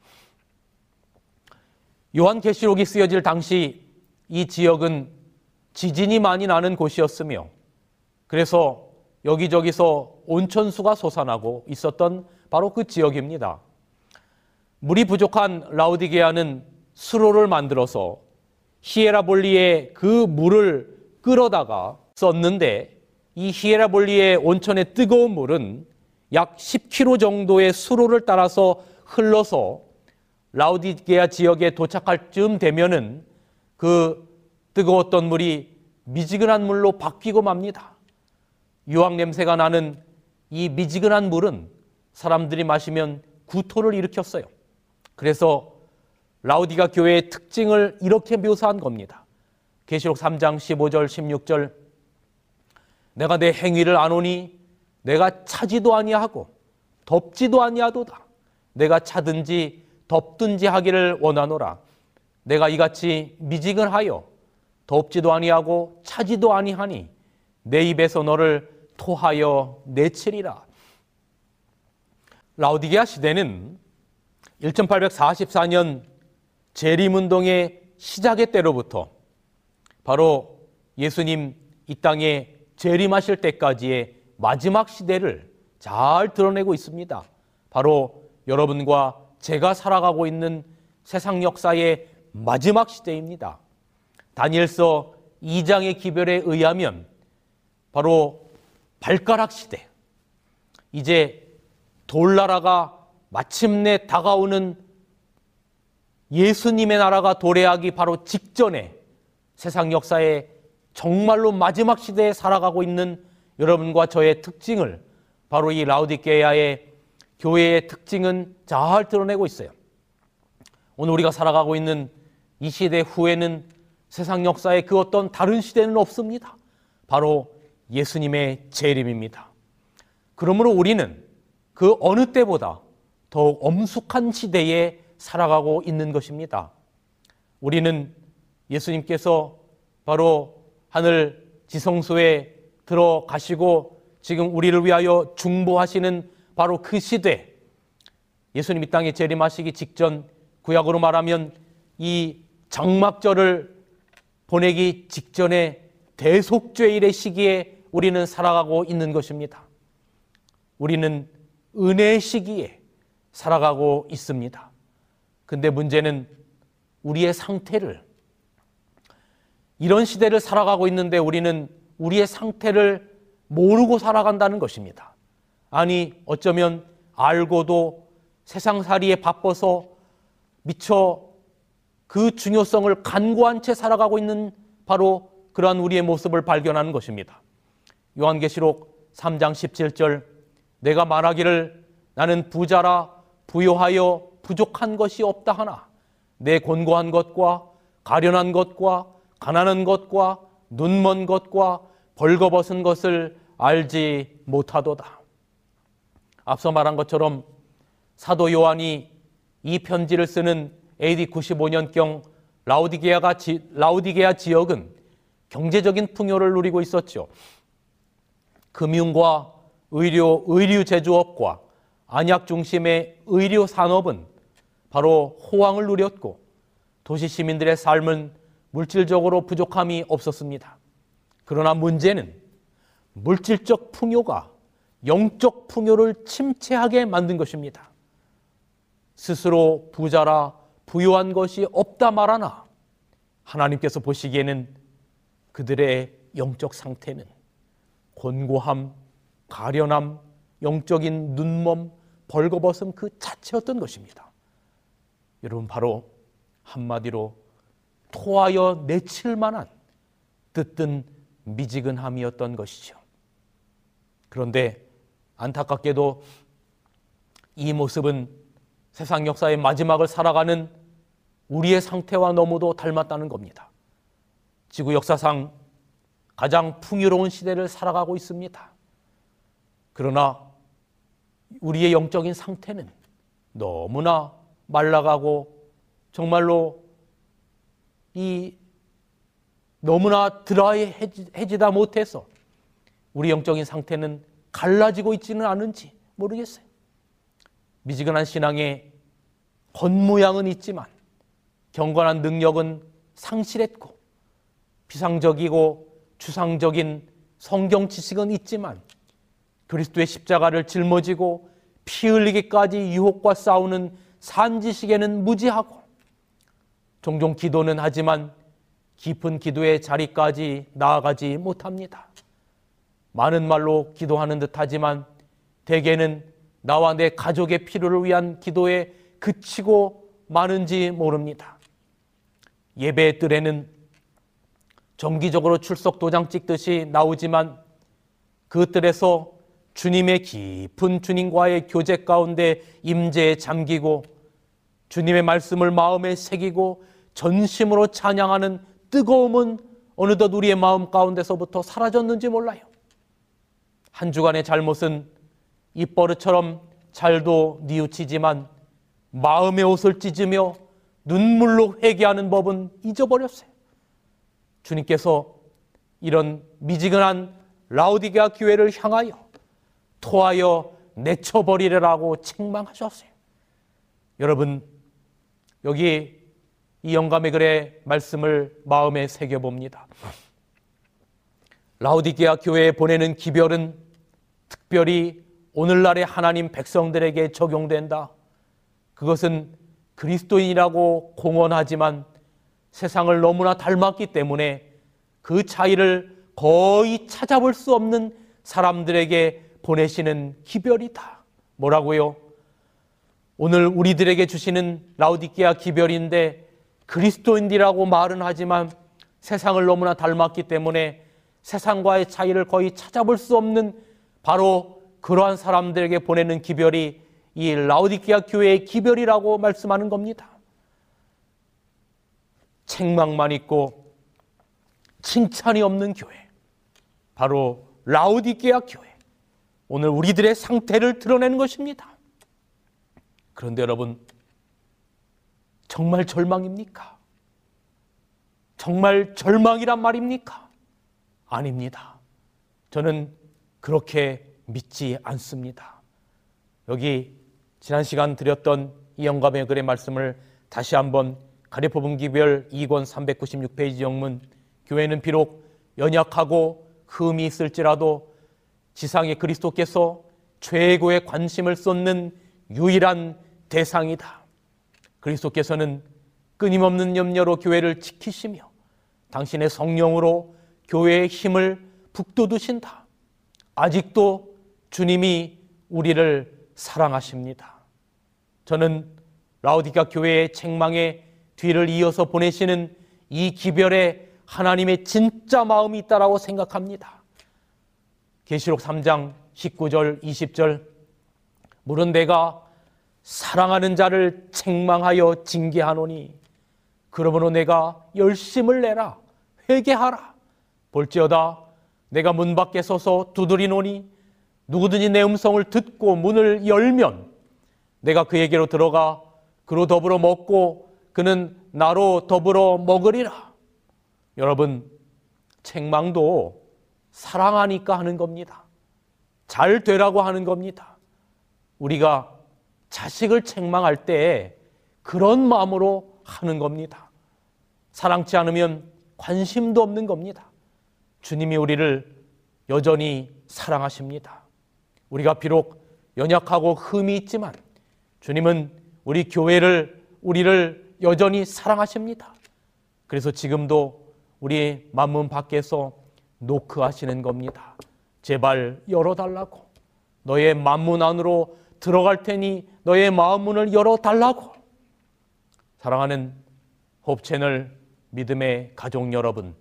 요한계시록이 쓰여질 당시 이 지역은 지진이 많이 나는 곳이었으며 그래서 여기저기서 온천수가 솟아나고 있었던 바로 그 지역입니다. 물이 부족한 라우디게아는 수로를 만들어서 히에라볼리에 그 물을 끌어다가 썼는데 이 히에라볼리의 온천의 뜨거운 물은 약 10km 정도의 수로를 따라서 흘러서 라우디게아 지역에 도착할 즈음 되면은 그 뜨거웠던 물이 미지근한 물로 바뀌고 맙니다. 유황 냄새가 나는 이 미지근한 물은 사람들이 마시면 구토를 일으켰어요. 그래서 라우디가 교회의 특징을 이렇게 묘사한 겁니다. 계시록 3장 15절 16절 내가 내 행위를 아노니 내가 차지도 아니하고 덥지도 아니하도다. 내가 차든지 덥든지 하기를 원하노라. 내가 이같이 미지근하여 덥지도 아니하고 차지도 아니하니 내 입에서 너를 토하여 내치리라. 라우디게아 시대는 1844년 재림운동의 시작의 때로부터 바로 예수님 이 땅에 재림하실 때까지의 마지막 시대를 잘 드러내고 있습니다. 바로 여러분과 제가 살아가고 있는 세상 역사의 마지막 시대입니다. 다니엘서 2장의 기별에 의하면 바로 발가락 시대. 이제 돌나라가 마침내 다가오는 예수님의 나라가 도래하기 바로 직전에 세상 역사의 정말로 마지막 시대에 살아가고 있는 여러분과 저의 특징을 바로 이 라우디게아의 교회의 특징은 잘 드러내고 있어요. 오늘 우리가 살아가고 있는 이 시대 후에는 세상 역사에 그 어떤 다른 시대는 없습니다. 바로 예수님의 재림입니다. 그러므로 우리는 그 어느 때보다 더욱 엄숙한 시대에 살아가고 있는 것입니다. 우리는 예수님께서 바로 하늘 지성소에 들어가시고 지금 우리를 위하여 중보하시는 바로 그 시대 예수님 이 땅에 재림하시기 직전 구약으로 말하면 이 장막절을 보내기 직전에 대속죄일의 시기에 우리는 살아가고 있는 것입니다. 우리는 은혜의 시기에 살아가고 있습니다. 근데 문제는 우리의 상태를 이런 시대를 살아가고 있는데 우리는 우리의 상태를 모르고 살아간다는 것입니다. 아니, 어쩌면 알고도 세상살이에 바빠서 미처 그 중요성을 간과한 채 살아가고 있는 바로 그러한 우리의 모습을 발견하는 것입니다. 요한계시록 3장 17절 내가 말하기를 나는 부자라 부요하여 부족한 것이 없다 하나 내 곤고한 것과 가련한 것과 가난한 것과 눈먼 것과 벌거벗은 것을 알지 못하도다. 앞서 말한 것처럼 사도 요한이 이 편지를 쓰는 AD 95년경 라우디게아가 지, 라우디게아 지역은 경제적인 풍요를 누리고 있었죠. 금융과 의료, 의류 제조업과 안약 중심의 의료 산업은 바로 호황을 누렸고 도시 시민들의 삶은 물질적으로 부족함이 없었습니다. 그러나 문제는 물질적 풍요가 영적 풍요를 침체하게 만든 것입니다. 스스로 부자라 부유한 것이 없다 말하나 하나님께서 보시기에는 그들의 영적 상태는 곤고함, 가련함, 영적인 눈먼, 벌거벗음 그 자체였던 것입니다. 여러분 바로 한마디로 토하여 내칠 만한 뜨뜬 미지근함이었던 것이죠. 그런데 안타깝게도 이 모습은 세상 역사의 마지막을 살아가는 우리의 상태와 너무도 닮았다는 겁니다. 지구 역사상 가장 풍요로운 시대를 살아가고 있습니다. 그러나 우리의 영적인 상태는 너무나 말라가고 정말로 이 너무나 드라이해지다 못해서 우리 영적인 상태는 갈라지고 있지는 않은지 모르겠어요. 미지근한 신앙의 겉모양은 있지만 경건한 능력은 상실했고 비상적이고 추상적인 성경 지식은 있지만 그리스도의 십자가를 짊어지고 피 흘리기까지 유혹과 싸우는 산지식에는 무지하고 종종 기도는 하지만 깊은 기도의 자리까지 나아가지 못합니다. 많은 말로 기도하는 듯 하지만 대개는 나와 내 가족의 필요를 위한 기도에 그치고 마는지 모릅니다. 예배 뜰에는 정기적으로 출석 도장 찍듯이 나오지만 그 뜰에서 주님의 깊은 주님과의 교제 가운데 임재에 잠기고 주님의 말씀을 마음에 새기고 전심으로 찬양하는 뜨거움은 어느덧 우리의 마음 가운데서부터 사라졌는지 몰라요. 한 주간의 잘못은 입버릇처럼 잘도 뉘우치지만 마음의 옷을 찢으며 눈물로 회개하는 법은 잊어버렸어요. 주님께서 이런 미지근한 라우디게아 교회를 향하여 토하여 내쳐버리라고 책망하셨어요. 여러분 여기 이 영감의 글의 말씀을 마음에 새겨봅니다. 라우디게아 교회에 보내는 기별은 특별히 오늘날의 하나님 백성들에게 적용된다. 그것은 그리스도인이라고 공언하지만 세상을 너무나 닮았기 때문에 그 차이를 거의 찾아볼 수 없는 사람들에게 보내시는 기별이다. 뭐라고요? 오늘 우리들에게 주시는 라우디게아 기별인데 그리스도인이라고 말은 하지만 세상을 너무나 닮았기 때문에 세상과의 차이를 거의 찾아볼 수 없는 바로 그러한 사람들에게 보내는 기별이 이 라우디게아 교회의 기별이라고 말씀하는 겁니다. 책망만 있고 칭찬이 없는 교회. 바로 라우디게아 교회. 오늘 우리들의 상태를 드러내는 것입니다. 그런데 여러분, 정말 절망입니까? 정말 절망이란 말입니까? 아닙니다. 저는 그렇게 믿지 않습니다. 여기 지난 시간 드렸던 이 영감의 글의 말씀을 다시 한번 가리포 분 기별 2권 396페이지 영문 교회는 비록 연약하고 흠이 있을지라도 지상의 그리스도께서 최고의 관심을 쏟는 유일한 대상이다. 그리스도께서는 끊임없는 염려로 교회를 지키시며 당신의 성령으로 교회의 힘을 북돋우신다. 아직도 주님이 우리를 사랑하십니다. 저는 라우디가 교회의 책망에 뒤를 이어서 보내시는 이 기별에 하나님의 진짜 마음이 있다라고 생각합니다. 계시록 3장 19절 20절 물은 내가 사랑하는 자를 책망하여 징계하노니 그러므로 내가 열심을 내라 회개하라 볼지어다 내가 문 밖에 서서 두드리노니 누구든지 내 음성을 듣고 문을 열면 내가 그에게로 들어가 그로 더불어 먹고 그는 나로 더불어 먹으리라. 여러분 책망도 사랑하니까 하는 겁니다. 잘 되라고 하는 겁니다. 우리가 자식을 책망할 때 그런 마음으로 하는 겁니다. 사랑치 않으면 관심도 없는 겁니다. 주님이 우리를 여전히 사랑하십니다. 우리가 비록 연약하고 흠이 있지만 주님은 우리 교회를, 우리를 여전히 사랑하십니다. 그래서 지금도 우리 만문 밖에서 노크하시는 겁니다. 제발 열어달라고. 너의 만문 안으로 들어갈 테니 너의 마음 문을 열어달라고. 사랑하는 홉 채널 믿음의 가족 여러분.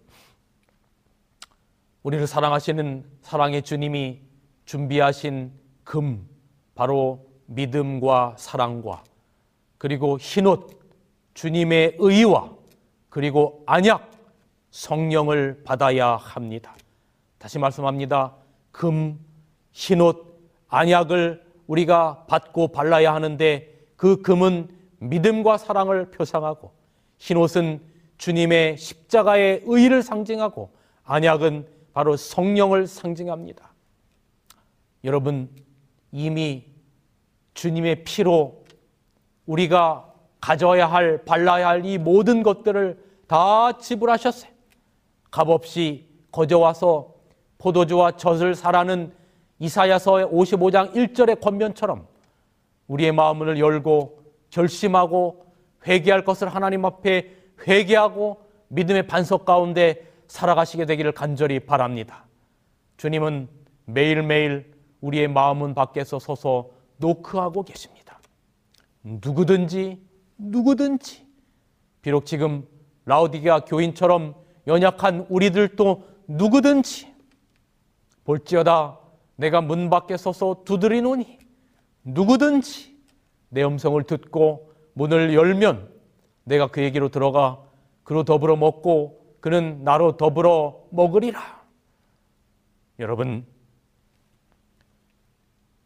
우리를 사랑하시는 사랑의 주님이 준비하신 금, 바로 믿음과 사랑과 그리고 흰옷, 주님의 의와 그리고 안약, 성령을 받아야 합니다. 다시 말씀합니다. 금, 흰옷, 안약을 우리가 받고 발라야 하는데 그 금은 믿음과 사랑을 표상하고 흰옷은 주님의 십자가의 의를 상징하고 안약은 바로 성령을 상징합니다. 여러분 이미 주님의 피로 우리가 가져야 할 발라야 할 이 모든 것들을 다 지불하셨어요. 값없이 거저와서 포도주와 젖을 사라는 이사야서 55장 1절의 권면처럼 우리의 마음을 열고 결심하고 회개할 것을 하나님 앞에 회개하고 믿음의 반석 가운데 살아가시게 되기를 간절히 바랍니다. 주님은 매일매일 우리의 마음은 밖에서 서서 노크하고 계십니다. 누구든지 누구든지 비록 지금 라우디게아 교인처럼 연약한 우리들도 누구든지 볼지어다 내가 문 밖에 서서 두드리노니 누구든지 내 음성을 듣고 문을 열면 내가 그에게로 들어가 그로 더불어 먹고 그는 나로 더불어 먹으리라. 여러분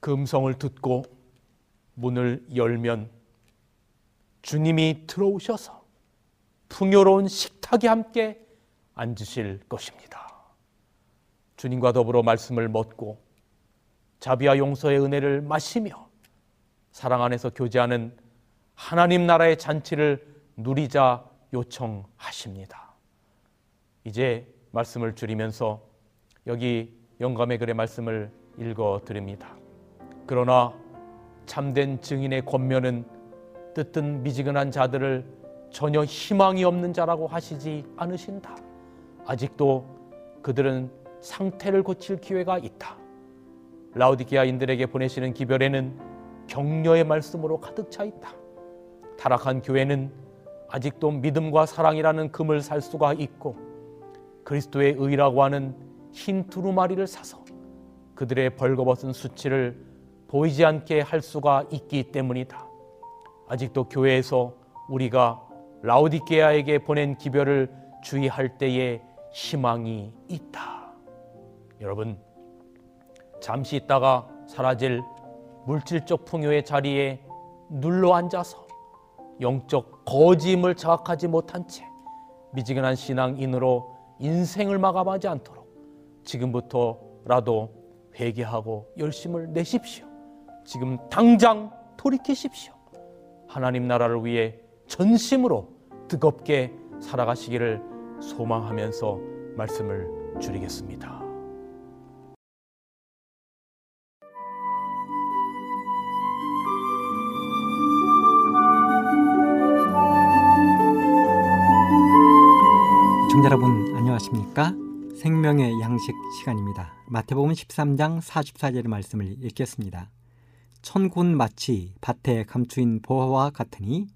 그 음성을 듣고 문을 열면 주님이 들어오셔서 풍요로운 식탁에 함께 앉으실 것입니다. 주님과 더불어 말씀을 먹고 자비와 용서의 은혜를 마시며 사랑 안에서 교제하는 하나님 나라의 잔치를 누리자 요청하십니다. 이제 말씀을 줄이면서 여기 영감의 글의 말씀을 읽어 드립니다. 그러나 참된 증인의 권면은 뜨뜻 미지근한 자들을 전혀 희망이 없는 자라고 하시지 않으신다. 아직도 그들은 상태를 고칠 기회가 있다. 라우디게아인들에게 보내시는 기별에는 격려의 말씀으로 가득 차 있다. 타락한 교회는 아직도 믿음과 사랑이라는 금을 살 수가 있고 그리스도의 의라고 하는 흰 두루마리를 사서 그들의 벌거벗은 수치를 보이지 않게 할 수가 있기 때문이다. 아직도 교회에서 우리가 라우디게아에게 보낸 기별을 주의할 때에 희망이 있다. 여러분, 잠시 있다가 사라질 물질적 풍요의 자리에 눌러 앉아서 영적 거짐을 자각하지 못한 채 미지근한 신앙인으로 인생을 마감하지 않도록 지금부터라도 회개하고 열심을 내십시오. 지금 당장 돌이키십시오. 하나님 나라를 위해 전심으로 뜨겁게 살아가시기를 소망하면서 말씀을 줄이겠습니다. 청자 여러분 안녕하십니까? 생명의 양식 시간입니다. 마태복음 13장 44절의 말씀을 읽겠습니다. 천군 마치 밭에 감추인 보화와 같으니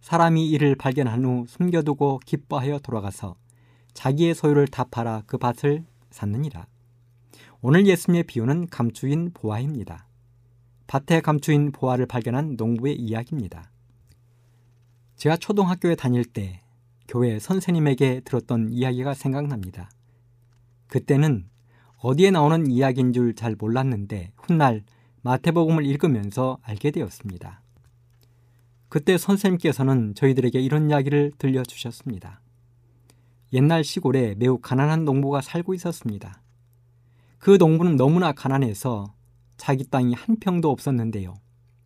사람이 이를 발견한 후 숨겨두고 기뻐하여 돌아가서 자기의 소유를 다 팔아 그 밭을 샀느니라. 오늘 예수님의 비유는 감추인 보화입니다. 밭에 감추인 보화를 발견한 농부의 이야기입니다. 제가 초등학교에 다닐 때 교회 선생님에게 들었던 이야기가 생각납니다. 그때는 어디에 나오는 이야기인 줄 잘 몰랐는데 훗날 마태복음을 읽으면서 알게 되었습니다. 그때 선생님께서는 저희들에게 이런 이야기를 들려주셨습니다. 옛날 시골에 매우 가난한 농부가 살고 있었습니다. 그 농부는 너무나 가난해서 자기 땅이 한 평도 없었는데요.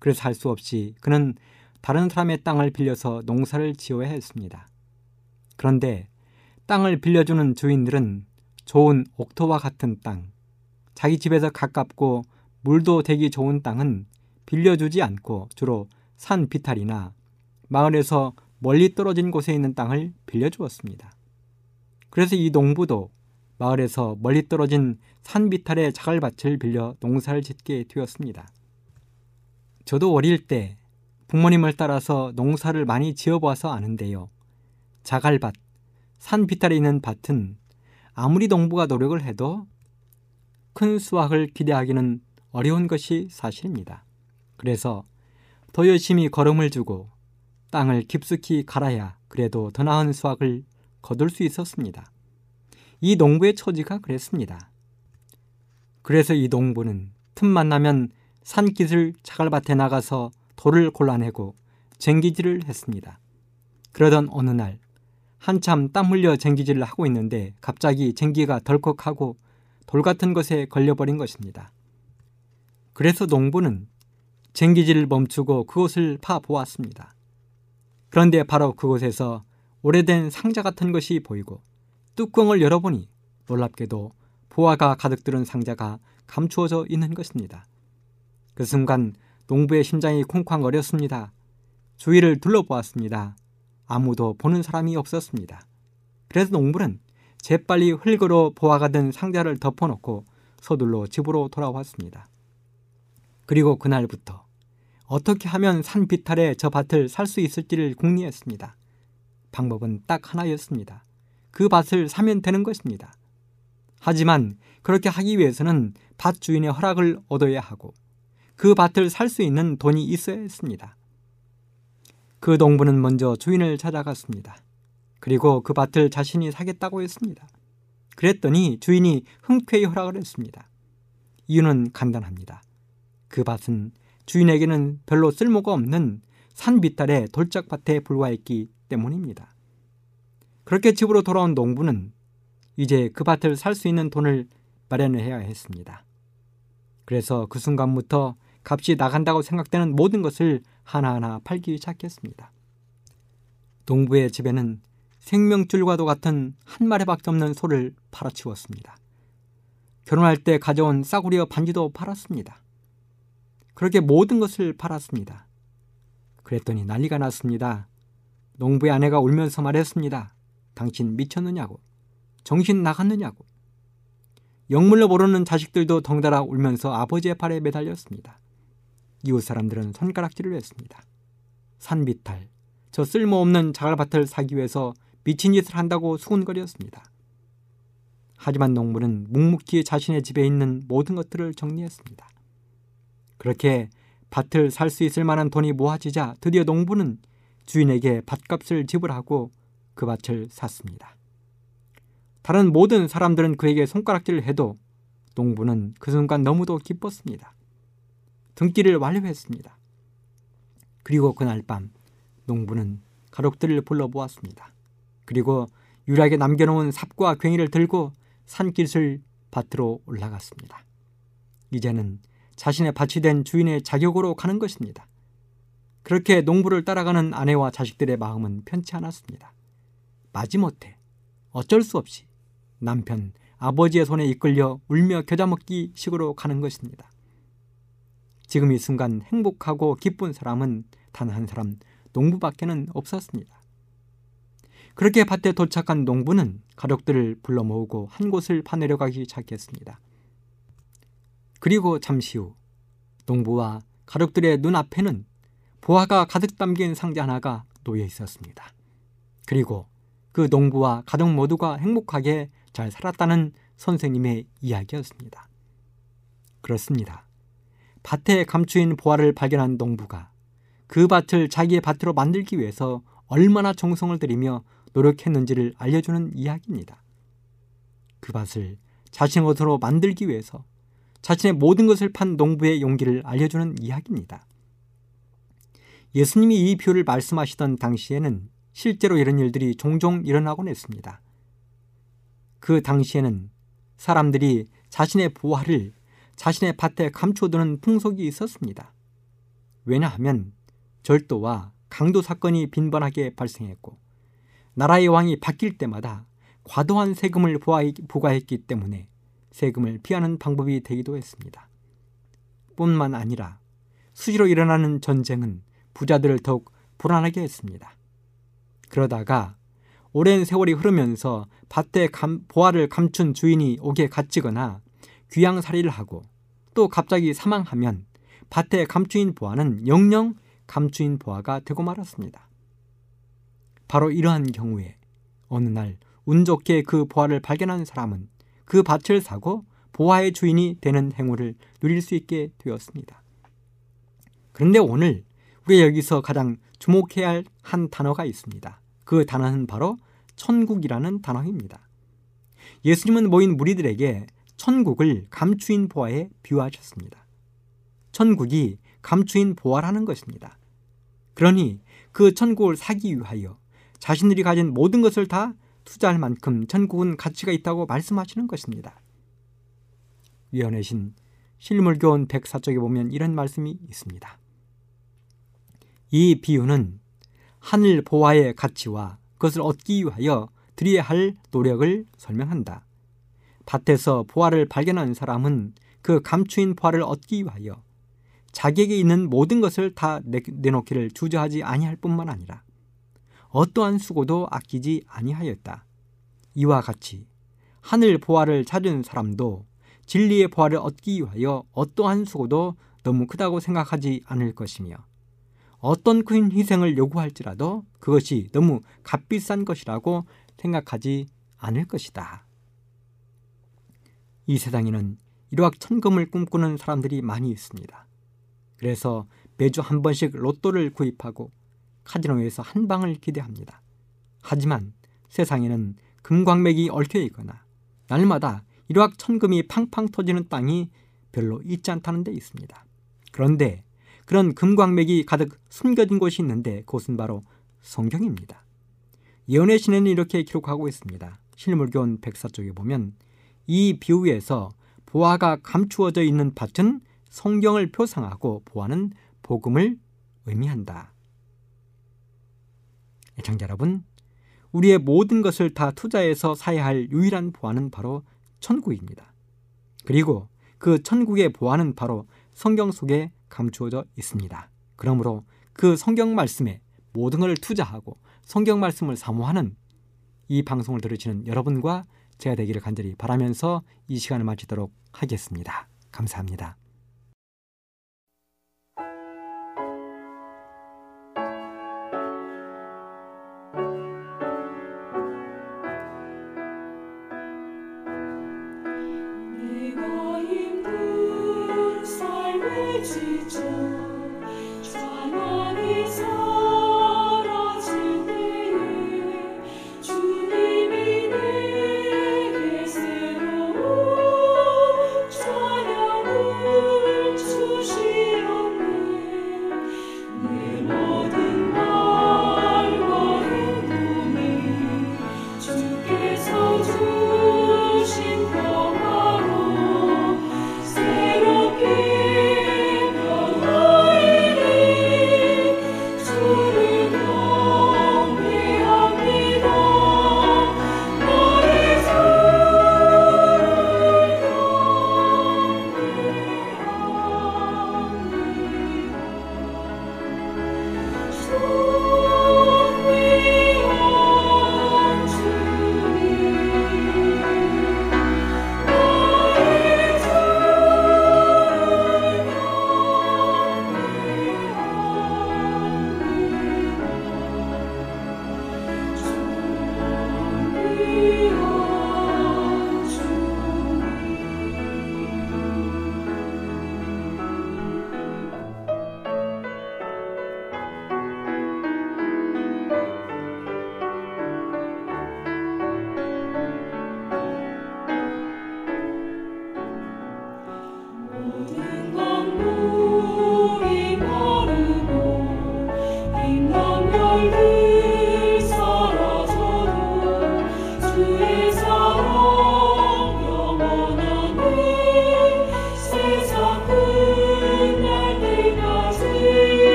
그래서 할 수 없이 그는 다른 사람의 땅을 빌려서 농사를 지어야 했습니다. 그런데 땅을 빌려주는 주인들은 좋은 옥토와 같은 땅, 자기 집에서 가깝고 물도 되기 좋은 땅은 빌려주지 않고 주로 산 비탈이나 마을에서 멀리 떨어진 곳에 있는 땅을 빌려주었습니다. 그래서 이 농부도 마을에서 멀리 떨어진 산 비탈의 자갈밭을 빌려 농사를 짓게 되었습니다. 저도 어릴 때 부모님을 따라서 농사를 많이 지어봐서 아는데요. 자갈밭, 산 비탈에 있는 밭은 아무리 농부가 노력을 해도 큰 수확을 기대하기는 어려운 것이 사실입니다. 그래서 더 열심히 걸음을 주고 땅을 깊숙이 갈아야 그래도 더 나은 수확을 거둘 수 있었습니다. 이 농부의 처지가 그랬습니다. 그래서 이 농부는 틈만 나면 산기슭 자갈밭에 나가서 돌을 골라내고 쟁기질을 했습니다. 그러던 어느 날 한참 땀 흘려 쟁기질을 하고 있는데 갑자기 쟁기가 덜컥하고 돌 같은 것에 걸려버린 것입니다. 그래서 농부는 쟁기질을 멈추고 그곳을 파보았습니다. 그런데 바로 그곳에서 오래된 상자 같은 것이 보이고 뚜껑을 열어보니 놀랍게도 보화가 가득 들은 상자가 감추어져 있는 것입니다. 그 순간 농부의 심장이 쿵쾅거렸습니다. 주위를 둘러보았습니다. 아무도 보는 사람이 없었습니다. 그래서 농부는 재빨리 흙으로 보화가 든 상자를 덮어놓고 서둘러 집으로 돌아왔습니다. 그리고 그날부터 어떻게 하면 산 비탈에 저 밭을 살 수 있을지를 궁리했습니다. 방법은 딱 하나였습니다. 그 밭을 사면 되는 것입니다. 하지만 그렇게 하기 위해서는 밭 주인의 허락을 얻어야 하고 그 밭을 살 수 있는 돈이 있어야 했습니다. 그 농부는 먼저 주인을 찾아갔습니다. 그리고 그 밭을 자신이 사겠다고 했습니다. 그랬더니 주인이 흔쾌히 허락을 했습니다. 이유는 간단합니다. 그 밭은 주인에게는 별로 쓸모가 없는 산 비탈의 돌짝밭에 불과했기 때문입니다. 그렇게 집으로 돌아온 농부는 이제 그 밭을 살 수 있는 돈을 마련해야 했습니다. 그래서 그 순간부터 값이 나간다고 생각되는 모든 것을 하나하나 팔기 시작했습니다. 농부의 집에는 생명줄과도 같은 한 마리밖에 없는 소를 팔아치웠습니다. 결혼할 때 가져온 싸구려 반지도 팔았습니다. 그렇게 모든 것을 팔았습니다. 그랬더니 난리가 났습니다. 농부의 아내가 울면서 말했습니다. 당신 미쳤느냐고. 정신 나갔느냐고. 영물로 모르는 자식들도 덩달아 울면서 아버지의 팔에 매달렸습니다. 이웃 사람들은 손가락질을 했습니다. 산비탈, 저 쓸모없는 자갈밭을 사기 위해서 미친 짓을 한다고 수군거렸습니다. 하지만 농부는 묵묵히 자신의 집에 있는 모든 것들을 정리했습니다. 그렇게 밭을 살 수 있을 만한 돈이 모아지자 드디어 농부는 주인에게 밭값을 지불하고 그 밭을 샀습니다. 다른 모든 사람들은 그에게 손가락질을 해도 농부는 그 순간 너무도 기뻤습니다. 등기를 완료했습니다. 그리고 그날 밤 농부는 가족들을 불러보았습니다. 그리고 유일하게 남겨놓은 삽과 괭이를 들고 산길을 밭으로 올라갔습니다. 이제는 자신의 밭이 된 주인의 자격으로 가는 것입니다. 그렇게 농부를 따라가는 아내와 자식들의 마음은 편치 않았습니다. 마지못해 어쩔 수 없이 남편, 아버지의 손에 이끌려 울며 겨자 먹기 식으로 가는 것입니다. 지금 이 순간 행복하고 기쁜 사람은 단 한 사람 농부밖에는 없었습니다. 그렇게 밭에 도착한 농부는 가족들을 불러 모으고 한 곳을 파내려 가기 시작했습니다. 그리고 잠시 후 농부와 가족들의 눈앞에는 보화가 가득 담긴 상자 하나가 놓여 있었습니다. 그리고 그 농부와 가족 모두가 행복하게 잘 살았다는 선생님의 이야기였습니다. 그렇습니다. 밭에 감추인 보화를 발견한 농부가 그 밭을 자기의 밭으로 만들기 위해서 얼마나 정성을 들이며 노력했는지를 알려주는 이야기입니다. 그 밭을 자신의 것으로 만들기 위해서 자신의 모든 것을 판 농부의 용기를 알려주는 이야기입니다. 예수님이 이 비유를 말씀하시던 당시에는 실제로 이런 일들이 종종 일어나곤 했습니다. 그 당시에는 사람들이 자신의 보화를 자신의 밭에 감춰두는 풍속이 있었습니다. 왜냐하면 절도와 강도 사건이 빈번하게 발생했고 나라의 왕이 바뀔 때마다 과도한 세금을 부과했기 때문에 세금을 피하는 방법이 되기도 했습니다. 뿐만 아니라 수시로 일어나는 전쟁은 부자들을 더욱 불안하게 했습니다. 그러다가 오랜 세월이 흐르면서 밭에 감, 보화를 감춘 주인이 옥에 갇히거나 귀양살이를 하고 또 갑자기 사망하면 밭에 감추인 보화는 영영 감추인 보화가 되고 말았습니다. 바로 이러한 경우에 어느 날 운 좋게 그 보화를 발견한 사람은 그 밭을 사고 보화의 주인이 되는 행운을 누릴 수 있게 되었습니다. 그런데 오늘 우리 여기서 가장 주목해야 할 한 단어가 있습니다. 그 단어는 바로 천국이라는 단어입니다. 예수님은 모인 무리들에게 천국을 감추인 보화에 비유하셨습니다. 천국이 감추인 보화라는 것입니다. 그러니 그 천국을 사기 위하여 자신들이 가진 모든 것을 다 투자할 만큼 천국은 가치가 있다고 말씀하시는 것입니다. 위원회 신 실물교원 104쪽에 보면 이런 말씀이 있습니다. 이 비유는 하늘 보화의 가치와 그것을 얻기 위하여 드려야 할 노력을 설명한다. 밭에서 보화를 발견한 사람은 그 감추인 보화를 얻기 위하여 자기에게 있는 모든 것을 다 내놓기를 주저하지 아니할 뿐만 아니라 어떠한 수고도 아끼지 아니하였다. 이와 같이 하늘 보화를 찾은 사람도 진리의 보화를 얻기 위하여 어떠한 수고도 너무 크다고 생각하지 않을 것이며 어떤 큰 희생을 요구할지라도 그것이 너무 값비싼 것이라고 생각하지 않을 것이다. 이 세상에는 일확천금을 꿈꾸는 사람들이 많이 있습니다. 그래서 매주 한 번씩 로또를 구입하고 카지노에서 한 방을 기대합니다. 하지만 세상에는 금광맥이 얽혀 있거나 날마다 일확천금이 팡팡 터지는 땅이 별로 있지 않다는 데 있습니다. 그런데 그런 금광맥이 가득 숨겨진 곳이 있는데 그것은 바로 성경입니다. 예언의 신에는 이렇게 기록하고 있습니다. 실물교원 104쪽에 보면 이 비유에서 보화가 감추어져 있는 밭은 성경을 표상하고 보아는 복음을 의미한다. 애청자 여러분, 우리의 모든 것을 다 투자해서 사야 할 유일한 보아는 바로 천국입니다. 그리고 그 천국의 보아는 바로 성경 속에 감추어져 있습니다. 그러므로 그 성경 말씀에 모든 것을 투자하고 성경 말씀을 사모하는 이 방송을 들으시는 여러분과 제가 되기를 간절히 바라면서 이 시간을 마치도록 하겠습니다. 감사합니다.